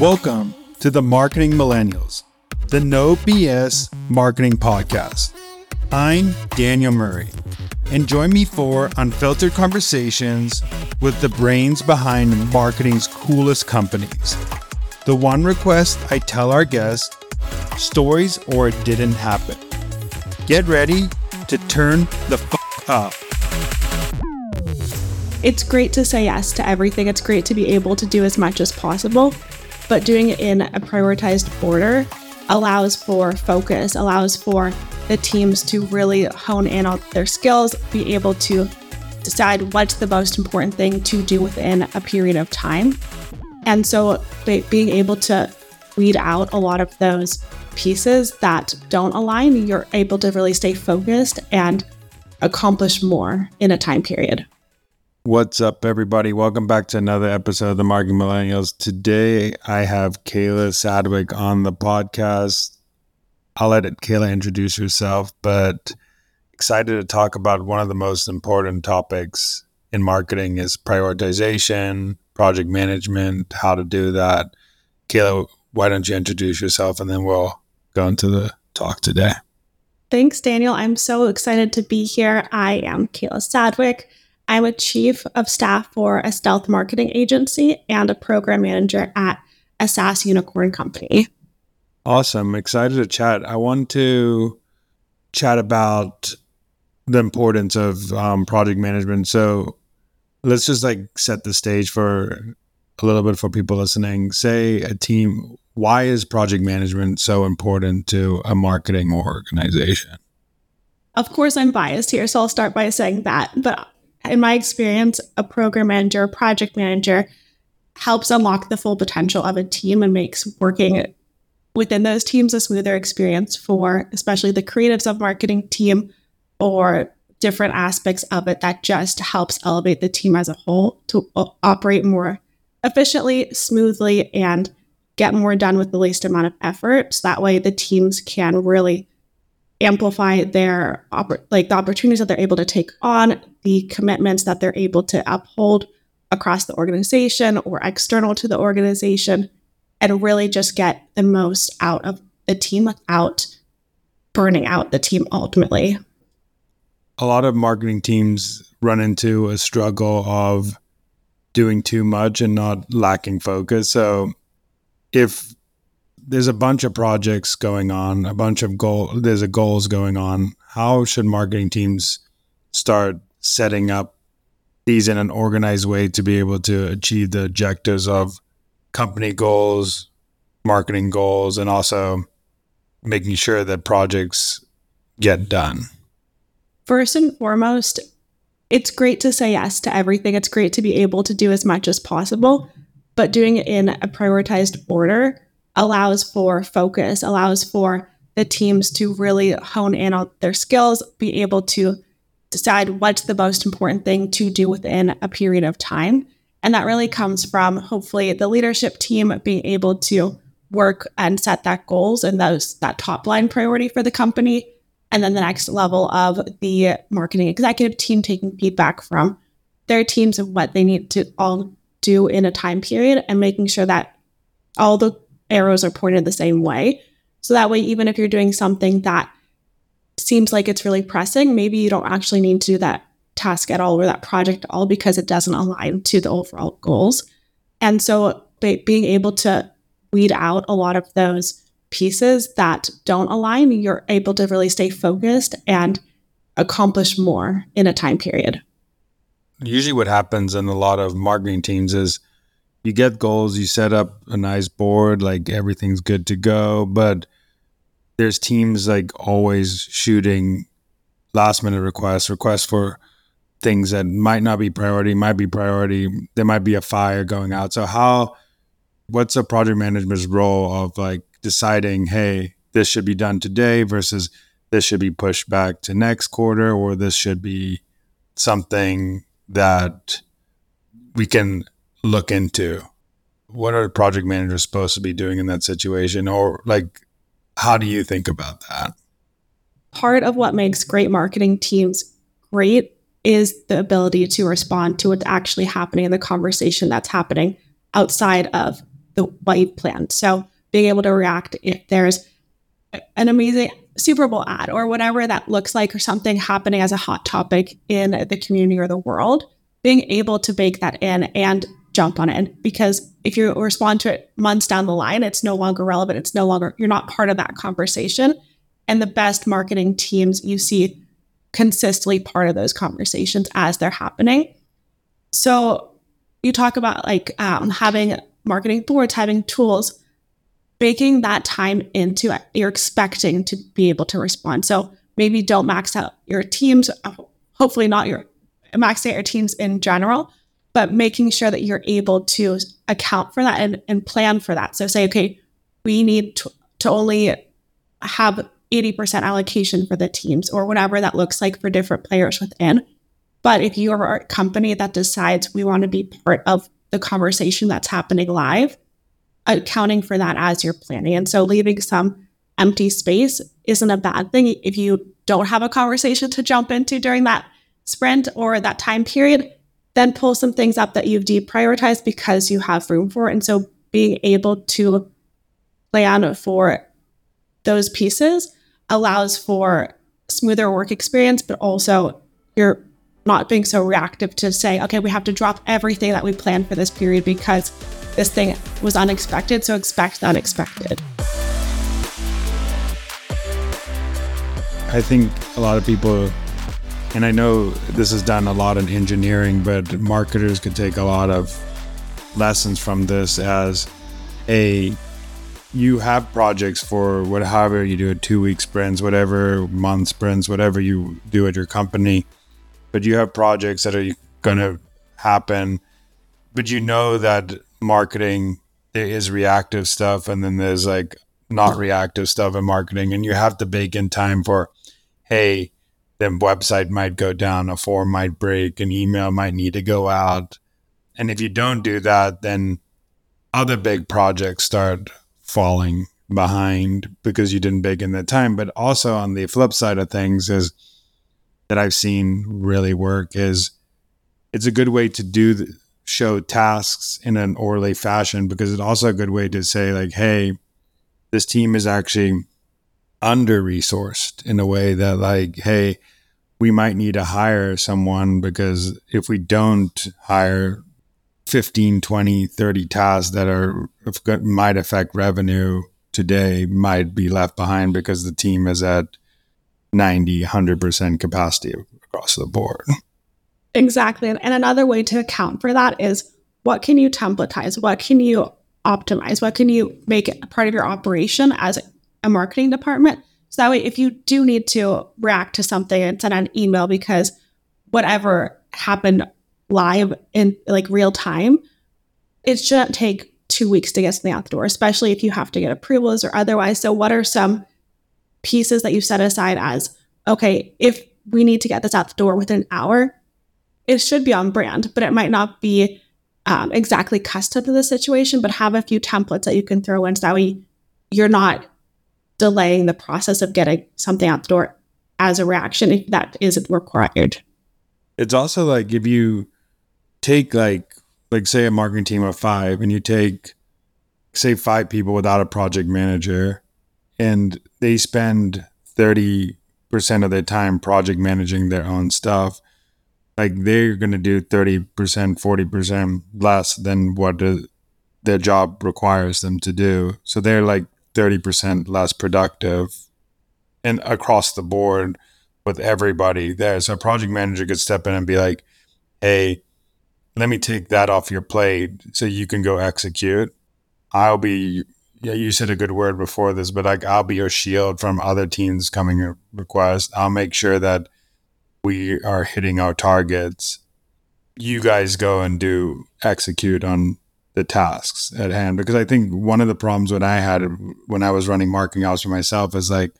Welcome to the Marketing Millennials, the No BS Marketing Podcast. I'm Daniel Murray, and join me for unfiltered conversations with the brains behind marketing's coolest companies. The one request I tell our guests stories or it didn't happen. Get ready to turn the f up. It's great to say yes to everything. It's great to be able to do as much as possible, but doing it in a prioritized order allows for focus, allows for the teams to really hone in on their skills, be able to decide what's the most important thing to do within a period of time. And so being able to weed out a lot of those pieces that don't align, you're able to really stay focused and accomplish more in a time period. What's up, everybody? Welcome back to another episode of the Marketing Millennials. Today, I have Kayla Sadwick on the podcast. I'll let it, Kayla introduce herself, but excited to talk about one of the most important topics in marketing is prioritization, project management, how to do that. Kayla, why don't you introduce yourself and then we'll go into the talk today. Thanks, Daniel. I'm so excited to be here. I am Kayla Sadwick. I'm a chief of staff for a stealth marketing agency and a program manager at a SaaS unicorn company. Awesome. Excited to chat. I want to chat about the importance of um, project management. So let's just like set the stage for a little bit for people listening. Say a team, why is project management so important to a marketing organization? Of course, I'm biased here, so I'll start by saying that. But in my experience, a program manager, a project manager helps unlock the full potential of a team and makes working within those teams a smoother experience for especially the creatives of marketing team or different aspects of it that just helps elevate the team as a whole to operate more efficiently, smoothly, and get more done with the least amount of effort. So that way the teams can really amplify their like the opportunities that they're able to take on, the commitments that they're able to uphold across the organization or external to the organization, and really just get the most out of the team without burning out the team ultimately. A lot of marketing teams run into a struggle of doing too much and not lacking focus. So if there's a bunch of projects going on, a bunch of goal. There's a goals going on. How should marketing teams start setting up these in an organized way to be able to achieve the objectives of company goals, marketing goals, and also making sure that projects get done? First and foremost, it's great to say yes to everything. It's great to be able to do as much as possible, but doing it in a prioritized order allows for focus, allows for the teams to really hone in on their skills, be able to decide what's the most important thing to do within a period of time. And that really comes from hopefully the leadership team being able to work and set that goals and those that top line priority for the company. And then the next level of the marketing executive team taking feedback from their teams of what they need to all do in a time period and making sure that all the arrows are pointed the same way. So that way, even if you're doing something that seems like it's really pressing, maybe you don't actually need to do that task at all or that project at all because it doesn't align to the overall goals. And so being able to weed out a lot of those pieces that don't align, you're able to really stay focused and accomplish more in a time period. Usually, what happens in a lot of marketing teams is you get goals, you set up a nice board, like everything's good to go, but there's teams like always shooting last minute requests, requests for things that might not be priority, might be priority. There might be a fire going out. So how what's a project manager's role of like deciding, hey, this should be done today versus this should be pushed back to next quarter or this should be something that we can look into? What are project managers supposed to be doing in that situation? Or like, how do you think about that? Part of what makes great marketing teams great is the ability to respond to what's actually happening in the conversation that's happening outside of the what you've planned. So being able to react if there's an amazing Super Bowl ad or whatever that looks like, or something happening as a hot topic in the community or the world, being able to bake that in and jump on it. Because if you respond to it months down the line, it's no longer relevant. It's no longer, you're not part of that conversation. And the best marketing teams you see consistently part of those conversations as they're happening. So you talk about like um, having marketing boards, having tools, baking that time into it. You're expecting to be able to respond. So maybe don't max out your teams, hopefully not your max out your teams in general, but making sure that you're able to account for that and, and plan for that. So say, okay, we need to, to only have 80% allocation for the teams or whatever that looks like for different players within. But if you are a company that decides we want to be part of the conversation that's happening live, accounting for that as you're planning. And so leaving some empty space isn't a bad thing if you don't have a conversation to jump into during that sprint or that time period, then pull some things up that you've deprioritized because you have room for it. And so being able to plan for those pieces allows for smoother work experience, but also you're not being so reactive to say, okay, we have to drop everything that we planned for this period because this thing was unexpected. So expect the unexpected. I think a lot of people, and I know this is done a lot in engineering, but marketers could take a lot of lessons from this as a you have projects for whatever you do a two week sprints, whatever month sprints, whatever you do at your company but you have projects that are going to happen but you know that marketing there is reactive stuff and then there's like not reactive stuff in marketing and you have to bake in time for hey the website might go down a form might break an email might need to go out. And if you don't do that then other big projects start falling behind because you didn't bake in the time. But also on the flip side of things is that I've seen really work is it's a good way to do the, show tasks in an orderly fashion because it's also a good way to say like, hey, this team is actually under resourced in a way that like, hey, we might need to hire someone because if we don't hire 15, 20, 30 tasks that are might affect revenue today might be left behind because the team is at 90, 100% capacity across the board. Exactly. And another way to account for that is what can you templatize? What can you optimize? What can you make part of your operation as a marketing department? So that way, if you do need to react to something and send an email because whatever happened live in like real time, it shouldn't take two weeks to get something out the door, especially if you have to get approvals or otherwise. So, what are some pieces that you set aside as okay, if we need to get this out the door within an hour, it should be on brand, but it might not be um, exactly custom to the situation, but have a few templates that you can throw in so that way you're not delaying the process of getting something out the door as a reaction if that isn't required. It's also like if you take like like say a marketing team of five and you take say five people without a project manager and they spend 30% of their time project managing their own stuff like they're going to do 30% 40% less than what the, their job requires them to do so they're like 30% less productive and across the board with everybody there so a project manager could step in and be like hey let me take that off your plate so you can go execute i'll be yeah, you said a good word before this, but like I'll be your shield from other teams coming request. I'll make sure that we are hitting our targets. You guys go and do execute on the tasks at hand because I think one of the problems when I had when I was running marketing ops for myself is like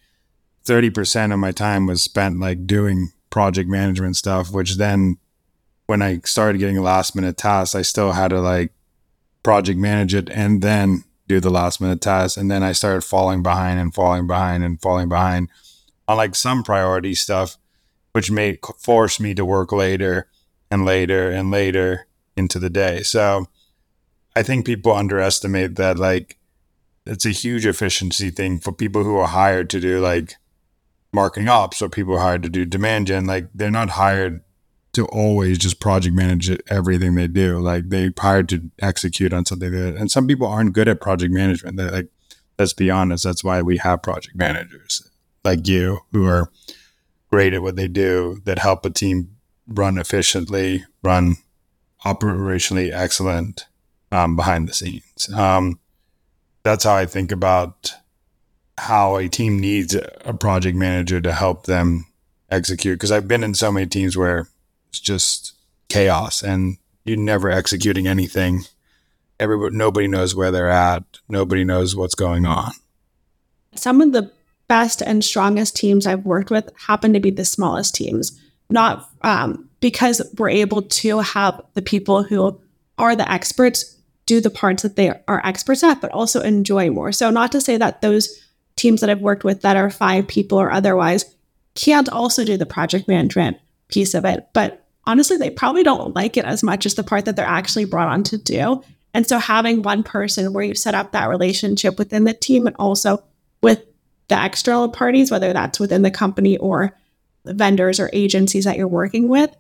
30% of my time was spent like doing project management stuff, which then when I started getting last minute tasks, I still had to like project manage it and then do the last minute tasks. And then I started falling behind and falling behind and falling behind on like some priority stuff, which may force me to work later and later and later into the day. So I think people underestimate that like it's a huge efficiency thing for people who are hired to do like marketing ops or people hired to do demand gen. Like they're not hired to always just project manage everything they do. Like they're hired to execute on something that, and some people aren't good at project management. They're like, let's be honest, that's why we have project managers like you who are great at what they do that help a team run efficiently, run operationally excellent um, behind the scenes. Um, that's how I think about how a team needs a project manager to help them execute. Because I've been in so many teams where it's just chaos and you're never executing anything. Everybody, nobody knows where they're at. Nobody knows what's going on. Some of the best and strongest teams I've worked with happen to be the smallest teams, not um, because we're able to have the people who are the experts do the parts that they are experts at, but also enjoy more. So, not to say that those teams that I've worked with that are five people or otherwise can't also do the project management piece of it, but honestly, they probably don't like it as much as the part that they're actually brought on to do. And so having one person where you set up that relationship within the team and also with the external parties, whether that's within the company or vendors or agencies that you're working with,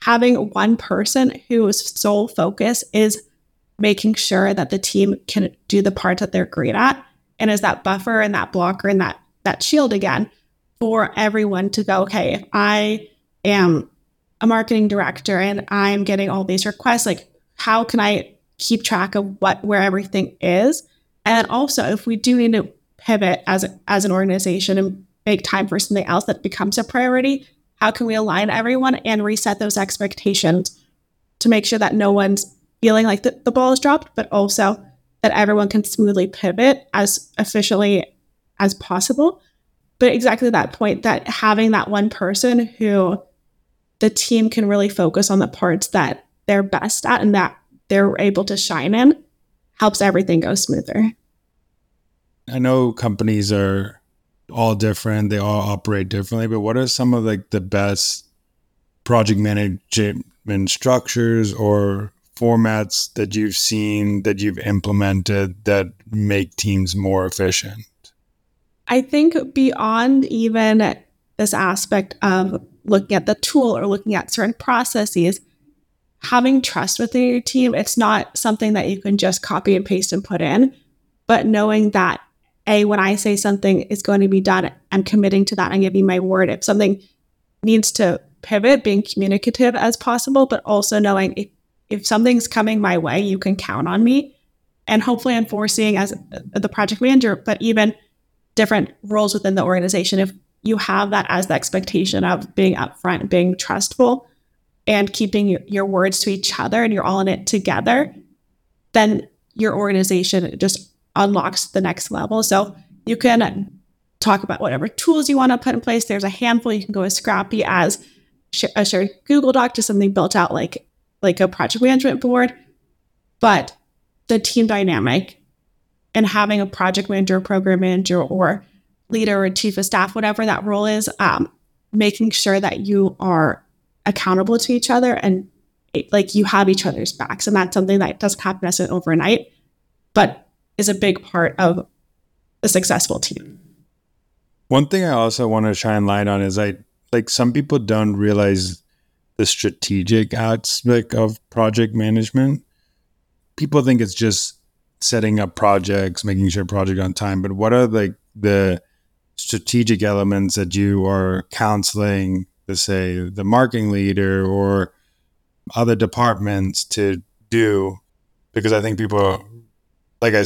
having one person whose sole focus is making sure that the team can do the part that they're great at and is that buffer and that blocker and that that shield again for everyone to go, okay, if I am a marketing director and I'm getting all these requests. Like, how can I keep track of what where everything is? And also, if we do need to pivot as as an organization and make time for something else that becomes a priority, how can we align everyone and reset those expectations to make sure that no one's feeling like the, the ball is dropped, but also that everyone can smoothly pivot as efficiently as possible. But exactly that point that having that one person who the team can really focus on the parts that they're best at and that they're able to shine in helps everything go smoother. I know companies are all different, they all operate differently, but what are some of like the best project management structures or formats that you've seen that you've implemented that make teams more efficient? I think beyond even this aspect of looking at the tool or looking at certain processes, having trust within your team, it's not something that you can just copy and paste and put in, but knowing that a when I say something is going to be done, I'm committing to that. I'm giving my word. If something needs to pivot, being communicative as possible, but also knowing if, if something's coming my way, you can count on me. And hopefully enforcing as the project manager, but even different roles within the organization. If you have that as the expectation of being upfront, being trustful, and keeping your, your words to each other, and you're all in it together, then your organization just unlocks the next level. So you can talk about whatever tools you want to put in place. There's a handful. You can go as scrappy as a shared Google Doc to something built out like like a project management board. But the team dynamic and having a project manager, program manager, or leader or chief of staff, whatever that role is, um, making sure that you are accountable to each other and like you have each other's backs. And that's something that doesn't happen overnight, but is a big part of a successful team. One thing I also want to shine light on is I like some people don't realize the strategic aspect of project management. People think it's just setting up projects, making sure project on time, but what are like the strategic elements that you are counseling, to say the marketing leader or other departments to do? Because I think people, like I,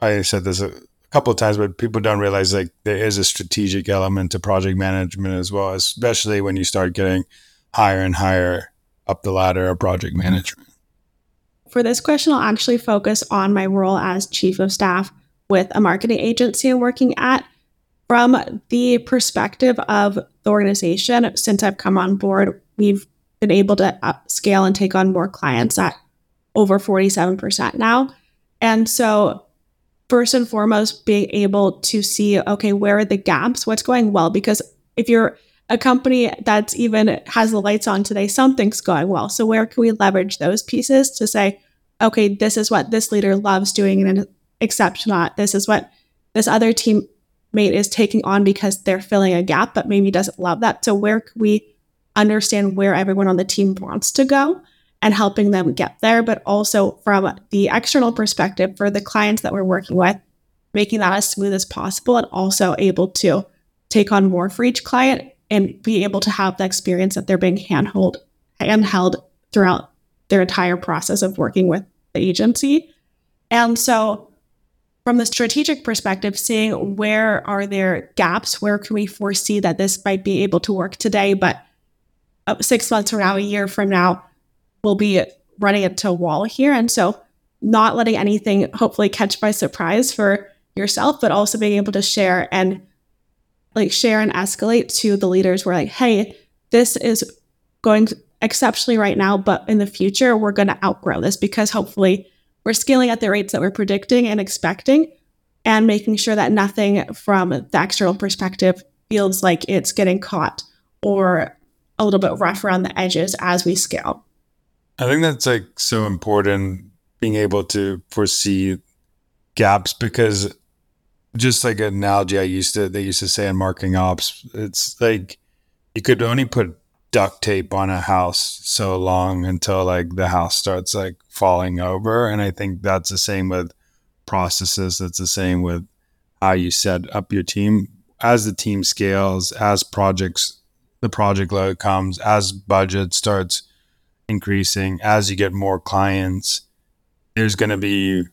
I said this a couple of times, but people don't realize like there is a strategic element to project management as well, especially when you start getting higher and higher up the ladder of project management. For this question, I'll actually focus on my role as chief of staff with a marketing agency I'm working at from the perspective of the organization, since I've come on board, we've been able to upscale and take on more clients at over 47% now. And so, first and foremost, being able to see, okay, where are the gaps? What's going well? Because if you're a company that's even has the lights on today, something's going well. So, where can we leverage those pieces to say, okay, this is what this leader loves doing and accept not. This is what this other teammate is taking on because they're filling a gap, but maybe doesn't love that. So where can we understand where everyone on the team wants to go and helping them get there, but also from the external perspective for the clients that we're working with, making that as smooth as possible and also able to take on more for each client and be able to have the experience that they're being handheld handheld throughout their entire process of working with the agency. And so from the strategic perspective, seeing where are there gaps, where can we foresee that this might be able to work today, but uh, six months from now, a year from now, we'll be running into a wall here. And so not letting anything hopefully catch by surprise for yourself, but also being able to share and like share and escalate to the leaders we're like, hey, this is going exceptionally right now, but in the future, we're going to outgrow this because hopefully we're scaling at the rates that we're predicting and expecting and making sure that nothing from the external perspective feels like it's getting caught or a little bit rough around the edges as we scale. I think that's like so important being able to foresee gaps because just like an analogy I used to they used to say in marketing ops, it's like you could only put duct tape on a house so long until like the house starts like falling over. And I think that's the same with processes. That's the same with how you set up your team. As the team scales, as projects, the project load comes, as budget starts increasing, as you get more clients, there's to be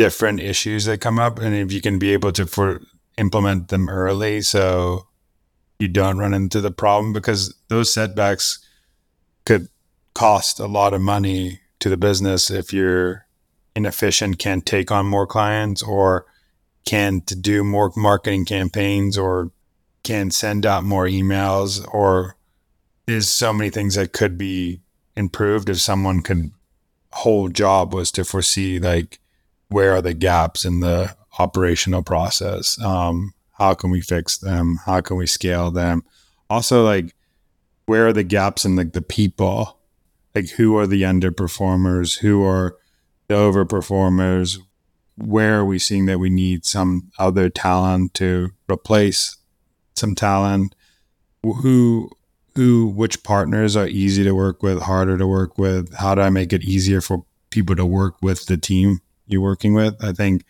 different issues that come up. And if you can be able to for implement them early, so you don't run into the problem because those setbacks could cost a lot of money to the business if you're inefficient, can't take on more clients or can't do more marketing campaigns or can send out more emails or there's so many things that could be improved if someone could whole job was to foresee like where are the gaps in the operational process? Um, how can we fix them? How can we scale them? Also like where are the gaps in like the people? Like who are the underperformers? Who are the overperformers? Where are we seeing that we need some other talent to replace some talent? Who who which partners are easy to work with harder to work with? How do i make it easier for people to work with the team you're working with i think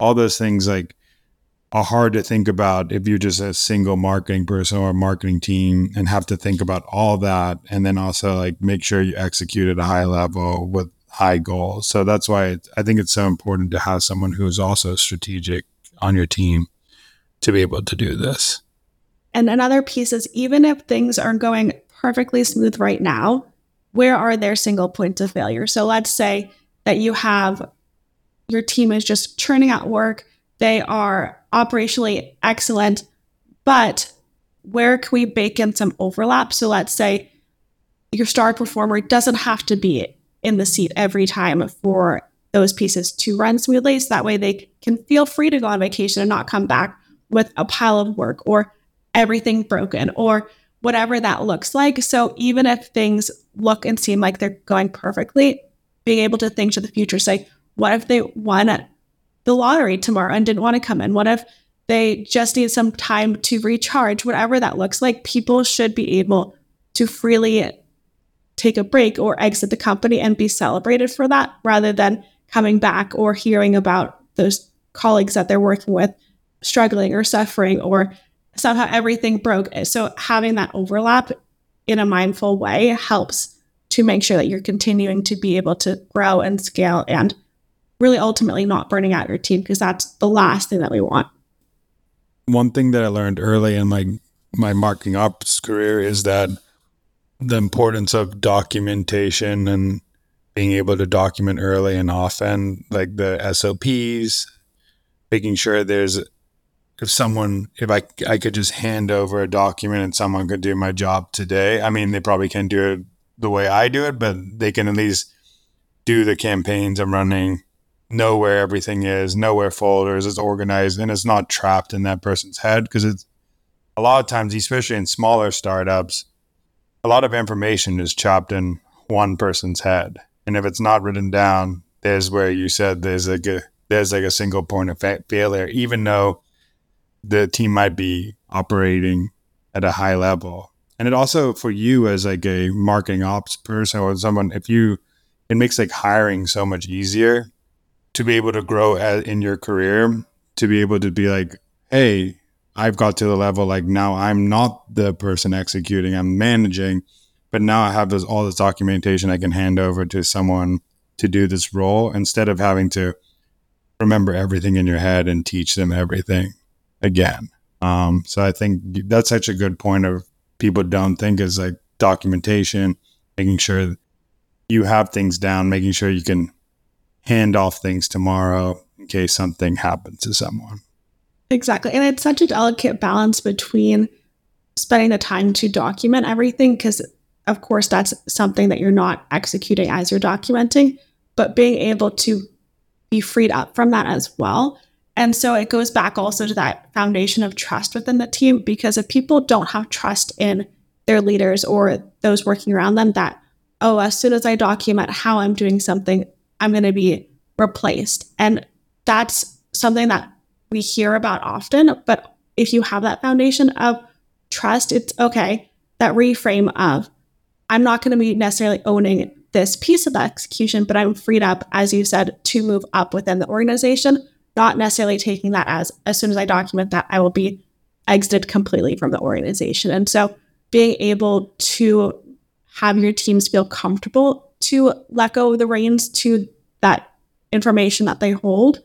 all those things like are hard to think about if you're just a single marketing person or a marketing team and have to think about all that and then also like make sure you execute at a high level with high goals. So that's why I think it's so important to have someone who is also strategic on your team to be able to do this. And another piece is even if things aren't going perfectly smooth right now, where are their single points of failure? So let's say that you have your team is just churning out work, they are operationally excellent, but where can we bake in some overlap? So let's say your star performer doesn't have to be in the seat every time for those pieces to run smoothly. So that way they can feel free to go on vacation and not come back with a pile of work or everything broken or whatever that looks like. So even if things look and seem like they're going perfectly, being able to think to the future, say, what if they won the lottery tomorrow and didn't want to come in? What if they just need some time to recharge? Whatever that looks like, people should be able to freely take a break or exit the company and be celebrated for that rather than coming back or hearing about those colleagues that they're working with struggling or suffering or somehow everything broke. So having that overlap in a mindful way helps to make sure that you're continuing to be able to grow and scale and really ultimately not burning out your team because that's the last thing that we want. One thing that I learned early in my my marketing ops career is that the importance of documentation and being able to document early and often, like the SOPs, making sure there's if someone if I I could just hand over a document and someone could do my job today. I mean, they probably can't do it the way I do it, but they can at least do the campaigns I'm running know where everything is, know where folders is organized, and it's not trapped in that person's head. Because it's a lot of times, especially in smaller startups, a lot of information is trapped in one person's head. And if it's not written down, there's where you said there's like a there's like a single point of fa- failure, even though the team might be operating at a high level. And it also for you as like a marketing ops person or someone, if you it makes like hiring so much easier to be able to grow in your career, to be able to be like, hey, I've got to the level like now I'm not the person executing, I'm managing, but now I have this all this documentation I can hand over to someone to do this role instead of having to remember everything in your head and teach them everything again. Um, so I think that's such a good point of people don't think is like documentation, making sure you have things down, making sure you can hand off things tomorrow in case something happens to someone. Exactly. And it's such a delicate balance between spending the time to document everything, because of course that's something that you're not executing as you're documenting, but being able to be freed up from that as well. And so it goes back also to that foundation of trust within the team, because if people don't have trust in their leaders or those working around them, that, oh, as soon as I document how I'm doing something, I'm going to be replaced. And that's something that we hear about often. But if you have that foundation of trust, it's okay. That reframe of, I'm not going to be necessarily owning this piece of the execution, but I'm freed up, as you said, to move up within the organization, not necessarily taking that as, as soon as I document that, I will be exited completely from the organization. And so being able to have your teams feel comfortable to let go of the reins to that information that they hold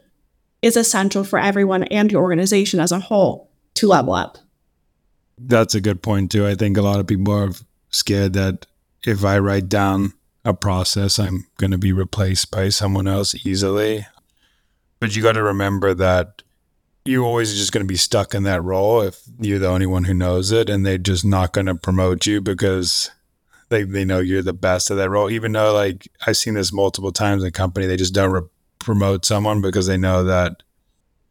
is essential for everyone and your organization as a whole to level up. That's a good point, too. I think a lot of people are scared that if I write down a process, I'm going to be replaced by someone else easily. But you got to remember that you're always just going to be stuck in that role if you're the only one who knows it and they're just not going to promote you because they, they know you're the best at that role. Even though, like, I've seen this multiple times in company, they just don't re- promote someone because they know that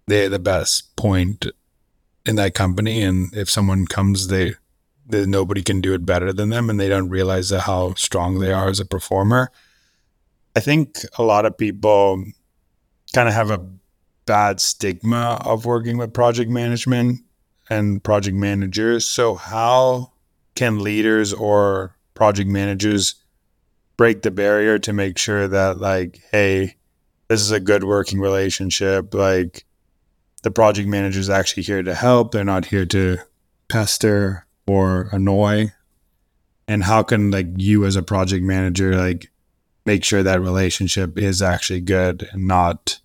they're the best point in that company. And if someone comes, they, they nobody can do it better than them, and they don't realize how strong they are as a performer. I think a lot of people kind of have a bad stigma of working with project management and project managers. So, how can leaders or project managers break the barrier to make sure that, like, hey, this is a good working relationship? Like, the project manager is actually here to help, they're not here to pester or annoy. And how can, like, you as a project manager, like, make sure that relationship is actually good and not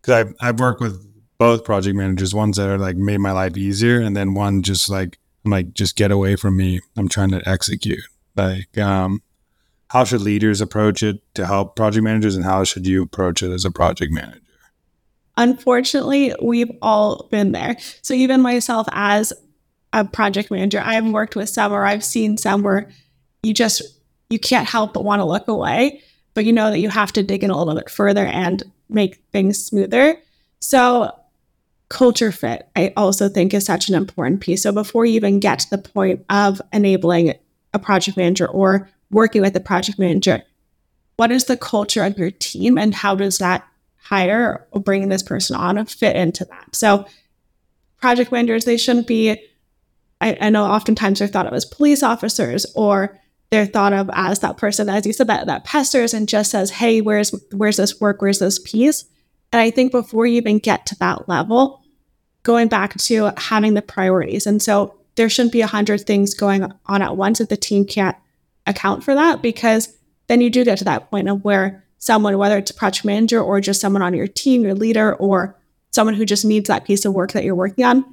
because I've, I've worked with both project managers, ones that are like made my life easier, and then one just like I'm like just get away from me. I'm trying to execute. Like, um, how should leaders approach it to help project managers, and how should you approach it as a project manager? Unfortunately, we've all been there. So even myself as a project manager, I've worked with some or I've seen some where you just you can't help but want to look away, but you know that you have to dig in a little bit further and make things smoother. So, culture fit, I also think is such an important piece. So, before you even get to the point of enabling a project manager or working with a project manager, what is the culture of your team and how does that hire or bringing this person on fit into that? So, project managers, they shouldn't be, I, I know oftentimes they're thought of as police officers or they're thought of as that person, as you said, that that pesters and just says, "Hey, where's where's this work? Where's this piece?" And I think before you even get to that level, going back to having the priorities, and so there shouldn't be a hundred things going on at once if the team can't account for that, because then you do get to that point of where someone, whether it's a project manager or just someone on your team, your leader, or someone who just needs that piece of work that you're working on,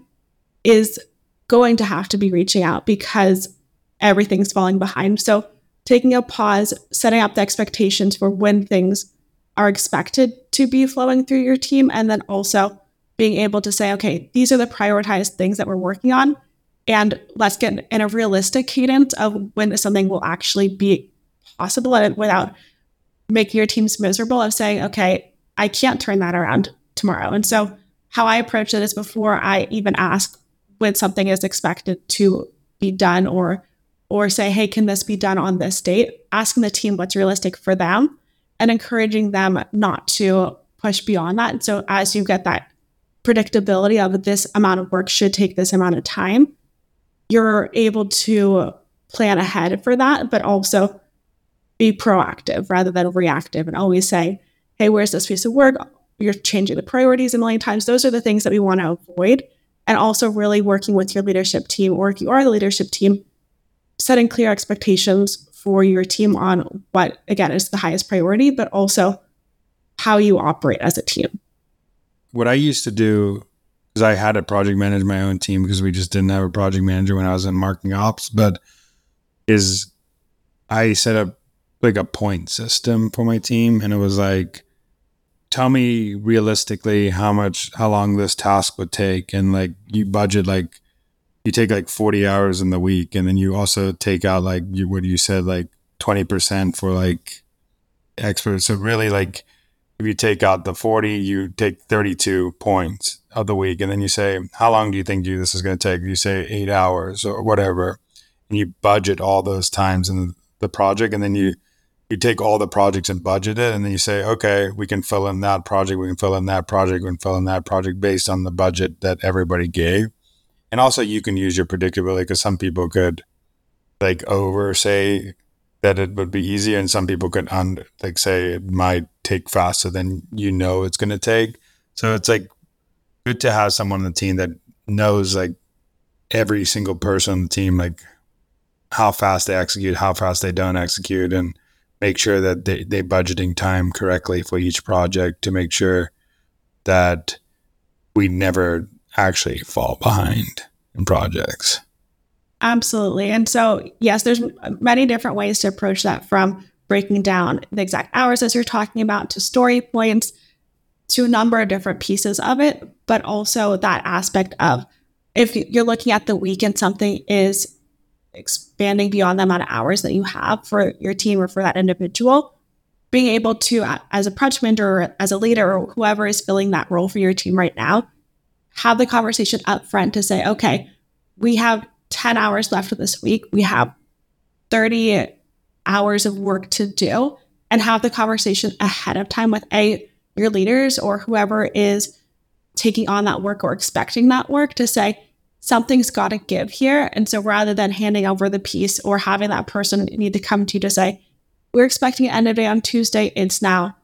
is going to have to be reaching out because everything's falling behind. So taking a pause, setting up the expectations for when things are expected to be flowing through your team, and then also being able to say, okay, these are the prioritized things that we're working on. And let's get in a realistic cadence of when something will actually be possible without making your teams miserable of saying, okay, I can't turn that around tomorrow. And so how I approach it is before I even ask when something is expected to be done or or say, hey, can this be done on this date? Asking the team what's realistic for them and encouraging them not to push beyond that. And so as you get that predictability of this amount of work should take this amount of time, you're able to plan ahead for that, but also be proactive rather than reactive and always say, hey, where's this piece of work? You're changing the priorities a million times. Those are the things that we want to avoid. And also, really working with your leadership team, or if you are the leadership team, setting clear expectations for your team on what, again, is the highest priority, but also how you operate as a team. What I used to do, because I had a project manage my own team because we just didn't have a project manager when I was in marketing ops, but is I set up like a point system for my team and it was like tell me realistically how much how long this task would take and like you budget like you take like 40 hours in the week and then you also take out like you what you said like 20% for like experts. So really like if you take out the 40 you take 32 points of the week and then you say how long do you think you this is going to take? You say 8 hours or whatever and you budget all those times in the project and then you you take all the projects and budget it and then you say okay we can fill in that project we can fill in that project we can fill in that project based on the budget that everybody gave. And also you can use your predictability because some people could like over say that it would be easier and some people could un- like say it might take faster than you know it's going to take. So it's like good to have someone on the team that knows like every single person on the team like how fast they execute how fast they don't execute and make sure that they, they're budgeting time correctly for each project to make sure that we never actually fall behind in projects. Absolutely. And so, yes, there's many different ways to approach that from breaking down the exact hours as you're talking about to story points to a number of different pieces of it, but also that aspect of if you're looking at the week and something is expanding beyond the amount of hours that you have for your team or for that individual, being able to, uh, as a project manager or as a leader or whoever is filling that role for your team right now, have the conversation up front to say, okay, we have 10 hours left of this week. We have 30 hours of work to do and have the conversation ahead of time with a your leaders or whoever is taking on that work or expecting that work to say, something's got to give here. And so rather than handing over the piece or having that person need to come to you to say, we're expecting end of day on Tuesday, it's now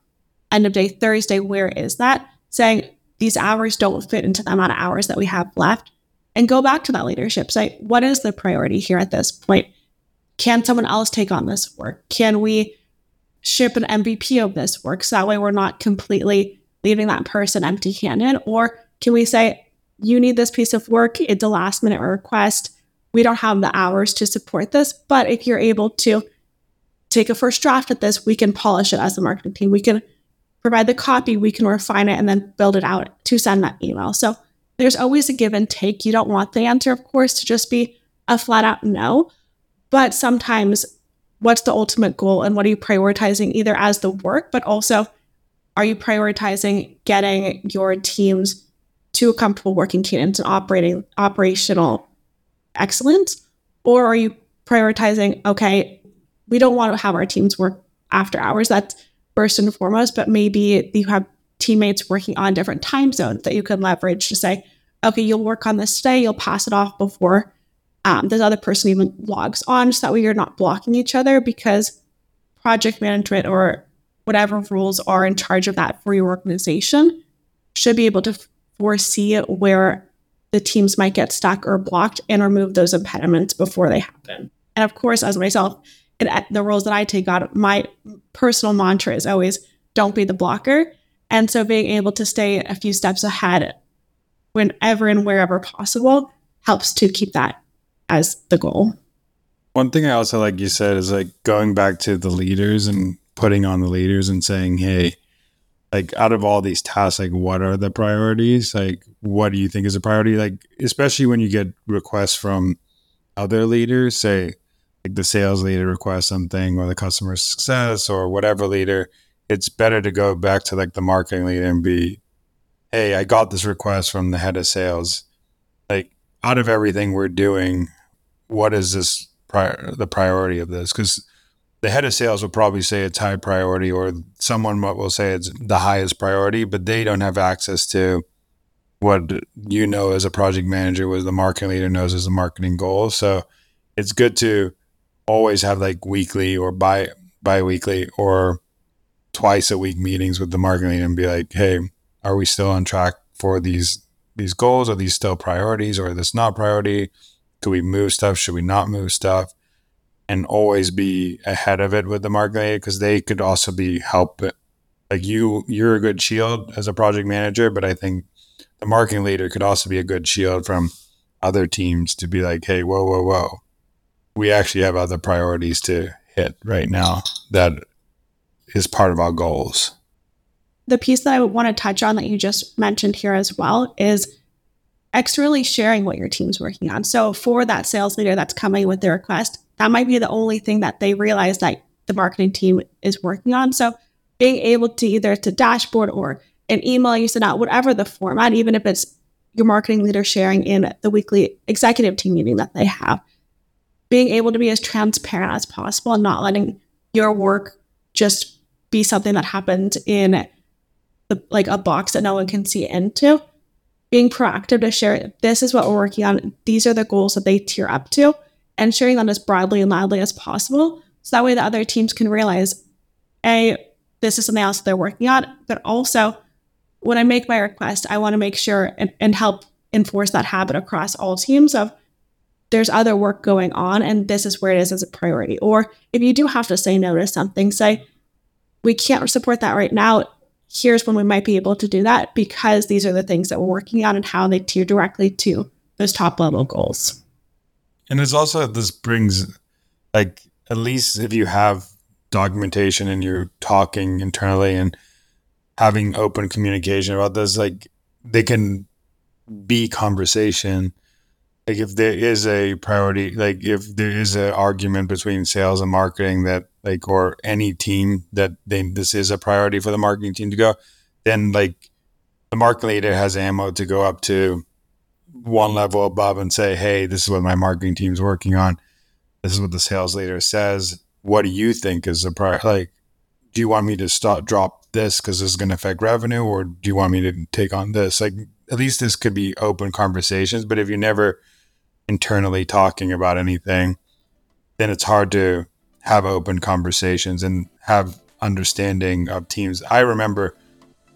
end of day Thursday, where is that? Saying these hours don't fit into the amount of hours that we have left. And go back to that leadership. Say, what is the priority here at this point? Can someone else take on this work? Can we ship an MVP of this work so that way we're not completely leaving that person empty handed? Or can we say, you need this piece of work, it's a last minute request. We don't have the hours to support this, but if you're able to take a first draft at this, we can polish it as a marketing team. We can provide the copy, we can refine it and then build it out to send that email. So there's always a give and take. You don't want the answer, of course, to just be a flat out no. But sometimes, what's the ultimate goal and what are you prioritizing either as the work, but also are you prioritizing getting your team's to a comfortable working cadence and operating operational excellence? Or are you prioritizing, okay, we don't want to have our teams work after hours. That's first and foremost, but maybe you have teammates working on different time zones that you can leverage to say, okay, you'll work on this today, you'll pass it off before um, this other person even logs on so that way you're not blocking each other because project management or whatever rules are in charge of that for your organization should be able to foresee where the teams might get stuck or blocked and remove those impediments before they happen. And of course, as myself, in the roles that I take on, my personal mantra is always don't be the blocker. And so being able to stay a few steps ahead whenever and wherever possible helps to keep that as the goal. One thing I also like you said is like going back to the leaders and putting on the leaders and saying, hey, like out of all these tasks like what are the priorities? Like what do you think is a priority? Like especially when you get requests from other leaders say like the sales leader requests something or the customer success or whatever leader it's better to go back to like the marketing leader and be hey i got this request from the head of sales. Like out of everything we're doing what is this prior the priority of this because the head of sales will probably say it's high priority, or someone will say it's the highest priority, but they don't have access to what you know as a project manager, what the marketing leader knows as a marketing goal. So it's good to always have like weekly or bi bi-weekly or twice a week meetings with the marketing leader and be like, hey, are we still on track for these these goals? Are these still priorities or is this not priority? Could we move stuff? Should we not move stuff? And always be ahead of it with the marketing because they could also be help. Like you, you're a good shield as a project manager, but I think the marketing leader could also be a good shield from other teams to be like, hey, whoa, whoa, whoa, we actually have other priorities to hit right now that is part of our goals. The piece that I want to touch on that you just mentioned here as well is externally sharing what your team's working on. So for that sales leader that's coming with their request, that might be the only thing that they realize that the marketing team is working on. So being able to either to dashboard or an email you send out, whatever the format, even if it's your marketing leader sharing in the weekly executive team meeting that they have, being able to be as transparent as possible and not letting your work just be something that happens in the, like a box that no one can see into. Being proactive to share this is what we're working on. These are the goals that they tier up to, and sharing them as broadly and loudly as possible. So that way the other teams can realize, A, this is something else they're working on, but also when I make my request, I want to make sure and, and help enforce that habit across all teams of there's other work going on and this is where it is as a priority. Or if you do have to say no to something, say, we can't support that right now. Here's when we might be able to do that because these are the things that we're working on and how they tier directly to those top level goals. And it's also, this brings, like, at least if you have documentation and you're talking internally and having open communication about this, like they can be conversation. Like if there is a priority, like if there is an argument between sales and marketing that like or any team that they this is a priority for the marketing team to go, then like the marketing leader has ammo to go up to one level above and say, hey, this is what my marketing team's working on. This is what the sales leader says. What do you think is a prior like do you want me to stop drop this because this is going to affect revenue, or do you want me to take on this? Like, at least this could be open conversations. But if you're never internally talking about anything, then it's hard to have open conversations and have understanding of teams. I remember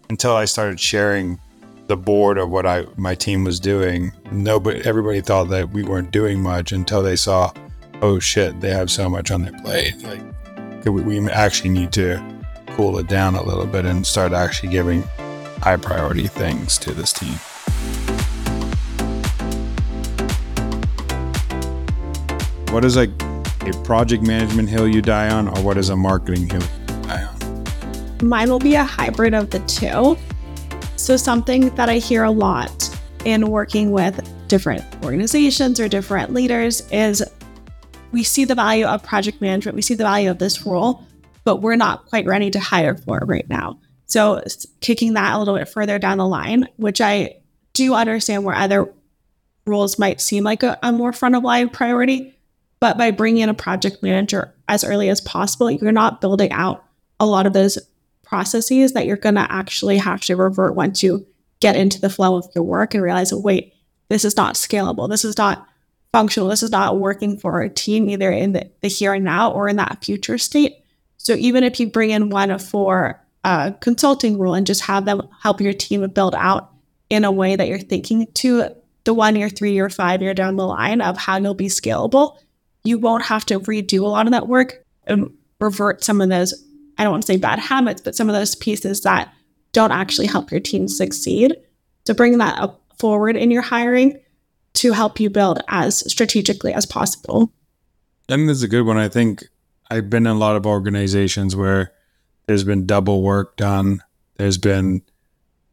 until I started sharing the board of what I my team was doing, nobody everybody thought that we weren't doing much until they saw, oh shit, they have so much on their plate. Like we, we actually need to cool it down a little bit and start actually giving high priority things to this team. What is a project management hill you die on, or what is a marketing hill you die on? Mine will be a hybrid of the two. So, something that I hear a lot in working with different organizations or different leaders is we see the value of project management, we see the value of this role, but we're not quite ready to hire for right now. So kicking that a little bit further down the line, which I do understand where other roles might seem like a, a more front of line priority, but by bringing in a project manager as early as possible, you're not building out a lot of those processes that you're going to actually have to revert once you get into the flow of your work and realize, oh, wait, this is not scalable. This is not functional. This is not working for our team either in the, the here and now or in that future state. So even if you bring in one for a uh, consulting role and just have them help your team build out in a way that you're thinking to the one year, three year, five year down the line of how you'll be scalable, you won't have to redo a lot of that work and revert some of those, I don't want to say bad habits, but some of those pieces that don't actually help your team succeed. To bring that up forward in your hiring to help you build as strategically as possible. I think that's a good one. I think I've been in a lot of organizations where there's been double work done. There's been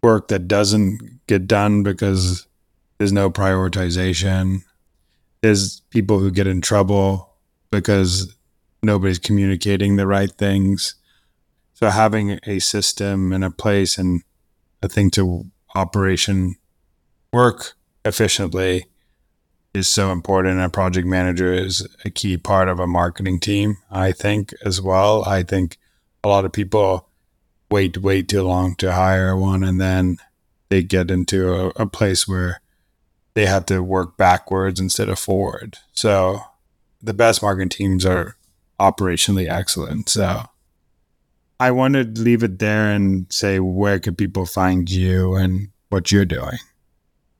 work that doesn't get done because there's no prioritization. There's people who get in trouble because nobody's communicating the right things. So having a system and a place and a thing to operation work efficiently is so important. A project manager is a key part of a marketing team, I think, as well. I think a lot of people wait, wait too long to hire one, and then they get into a, a place where they have to work backwards instead of forward. So the best marketing teams are operationally excellent. So I want to leave it there and say where could people find you and what you're doing.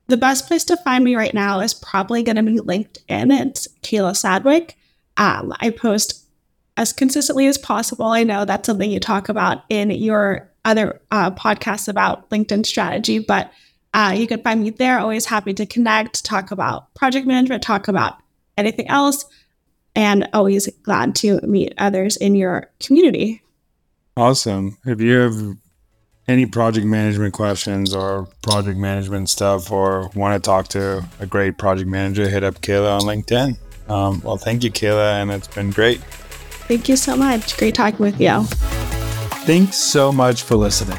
The best place to find me right now is probably going to be LinkedIn. It's Kayla Sadwick. Um, I post as consistently as possible. I know that's something you talk about in your other uh, podcasts about LinkedIn strategy, but uh, you can find me there. Always happy to connect, talk about project management, talk about anything else, and always glad to meet others in your community. Awesome. If you have any project management questions or project management stuff or want to talk to a great project manager, hit up Kayla on LinkedIn. Um, well, thank you, Kayla, and it's been great. Thank you so much. Great talking with you. Thanks so much for listening.